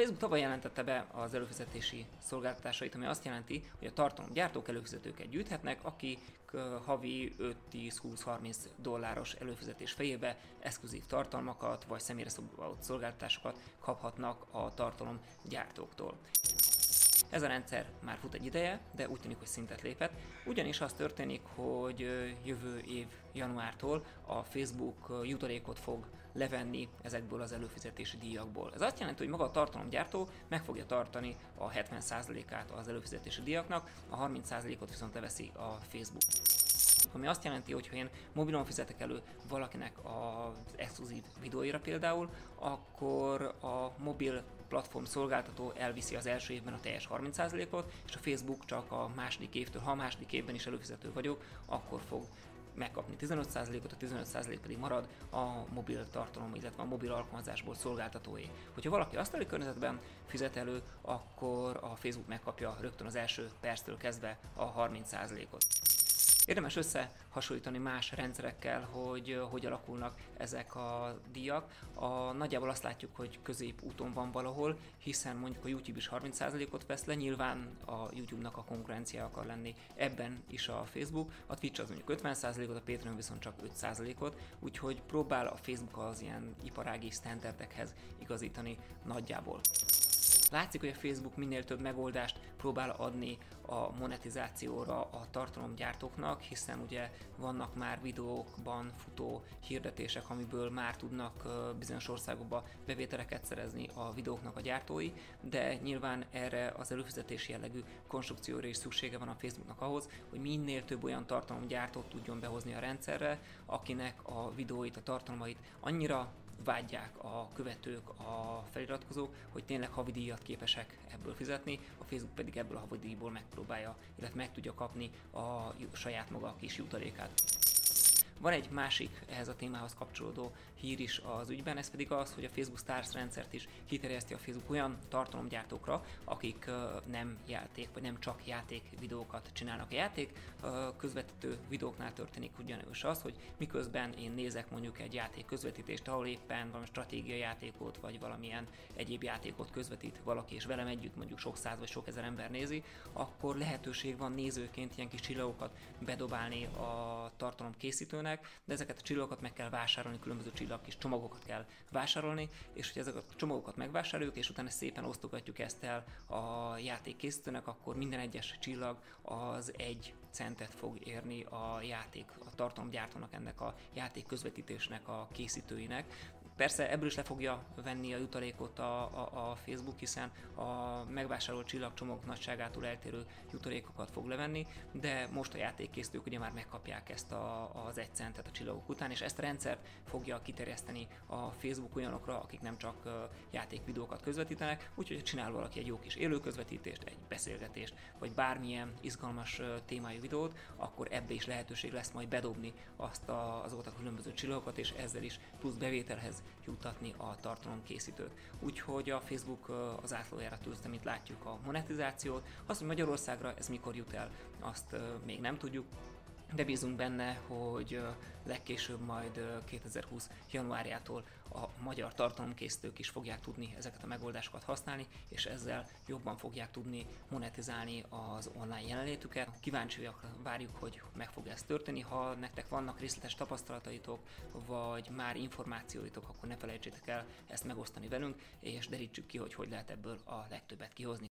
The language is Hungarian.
Facebook tavaly jelentette be az előfizetési szolgáltatásait, ami azt jelenti, hogy a tartalomgyártók előfizetőket gyűjthetnek, akik havi 5-10-20-30 dolláros előfizetés fejébe exkluzív tartalmakat vagy személyre szolgáltatásokat kaphatnak a tartalomgyártóktól. Ez a rendszer már fut egy ideje, de úgy tűnik, hogy szintet lépett, ugyanis az történik, hogy jövő év januártól a Facebook jutalékot fog levenni ezekből az előfizetési díjakból. Ez azt jelenti, hogy maga a tartalomgyártó meg fogja tartani a 70%-át az előfizetési díjaknak, a 30%-ot viszont leveszi a Facebook ami azt jelenti, hogy ha én mobilon fizetek elő valakinek az exkluzív videóira például, akkor a mobil platform szolgáltató elviszi az első évben a teljes 30%-ot, és a Facebook csak a második évtől, ha a második évben is előfizető vagyok, akkor fog megkapni 15%-ot, a 15% pedig marad a mobil tartalom, illetve a mobil alkalmazásból szolgáltatói. Hogyha valaki asztali környezetben fizet elő, akkor a Facebook megkapja rögtön az első perctől kezdve a 30%-ot. Érdemes összehasonlítani más rendszerekkel, hogy hogy alakulnak ezek a díjak. A, nagyjából azt látjuk, hogy középúton van valahol, hiszen mondjuk a YouTube is 30%-ot vesz le, nyilván a YouTube-nak a konkurencia akar lenni ebben is a Facebook, a Twitch az mondjuk 50%-ot, a Patreon viszont csak 5%-ot, úgyhogy próbál a Facebook az ilyen iparági standardekhez igazítani nagyjából. Látszik, hogy a Facebook minél több megoldást próbál adni a monetizációra a tartalomgyártóknak, hiszen ugye vannak már videókban futó hirdetések, amiből már tudnak bizonyos országokba bevételeket szerezni a videóknak a gyártói, de nyilván erre az előfizetési jellegű konstrukcióra is szüksége van a Facebooknak ahhoz, hogy minél több olyan tartalomgyártót tudjon behozni a rendszerre, akinek a videóit, a tartalmait annyira vágyják a követők, a feliratkozók, hogy tényleg havidíjat képesek ebből fizetni, a Facebook pedig ebből a havidíjból megpróbálja, illetve meg tudja kapni a saját maga kis jutalékát. Van egy másik ehhez a témához kapcsolódó hír is az ügyben, ez pedig az, hogy a Facebook Stars rendszert is kiterjeszti a Facebook olyan tartalomgyártókra, akik nem játék, vagy nem csak játék videókat csinálnak. A játék közvetítő videóknál történik ugyanúgy az, hogy miközben én nézek mondjuk egy játék közvetítést, ahol éppen valami stratégiai játékot, vagy valamilyen egyéb játékot közvetít valaki, és velem együtt mondjuk sok száz vagy sok ezer ember nézi, akkor lehetőség van nézőként ilyen kis csillagokat bedobálni a tartalom készítőnek, jönnek, de ezeket a csillagokat meg kell vásárolni, különböző csillag kis csomagokat kell vásárolni, és hogy ezeket a csomagokat megvásároljuk, és utána szépen osztogatjuk ezt el a játékkészítőnek, akkor minden egyes csillag az egy centet fog érni a játék, a tartalomgyártónak, ennek a játék közvetítésnek, a készítőinek. Persze ebből is le fogja venni a jutalékot a, a, a Facebook, hiszen a megvásárolt csillagcsomagok nagyságától eltérő jutalékokat fog levenni, de most a játékkészítők ugye már megkapják ezt a, az egy centet a csillagok után, és ezt a rendszert fogja kiterjeszteni a Facebook olyanokra, akik nem csak játékvideókat közvetítenek, úgyhogy ha csinál valaki egy jó kis élő közvetítést, egy beszélgetést, vagy bármilyen izgalmas témájú videót, akkor ebbe is lehetőség lesz majd bedobni azt a, azokat a különböző csillagokat, és ezzel is plusz bevételhez jutatni a tartalomkészítőt. Úgyhogy a Facebook az átlójára tűzte, mint látjuk a monetizációt. Azt, hogy Magyarországra ez mikor jut el, azt még nem tudjuk, de bízunk benne, hogy legkésőbb majd 2020. januárjától a magyar tartalomkészítők is fogják tudni ezeket a megoldásokat használni, és ezzel jobban fogják tudni monetizálni az online jelenlétüket. Kíváncsiak várjuk, hogy meg fog ez történni. Ha nektek vannak részletes tapasztalataitok, vagy már információitok, akkor ne felejtsétek el ezt megosztani velünk, és derítsük ki, hogy hogy lehet ebből a legtöbbet kihozni.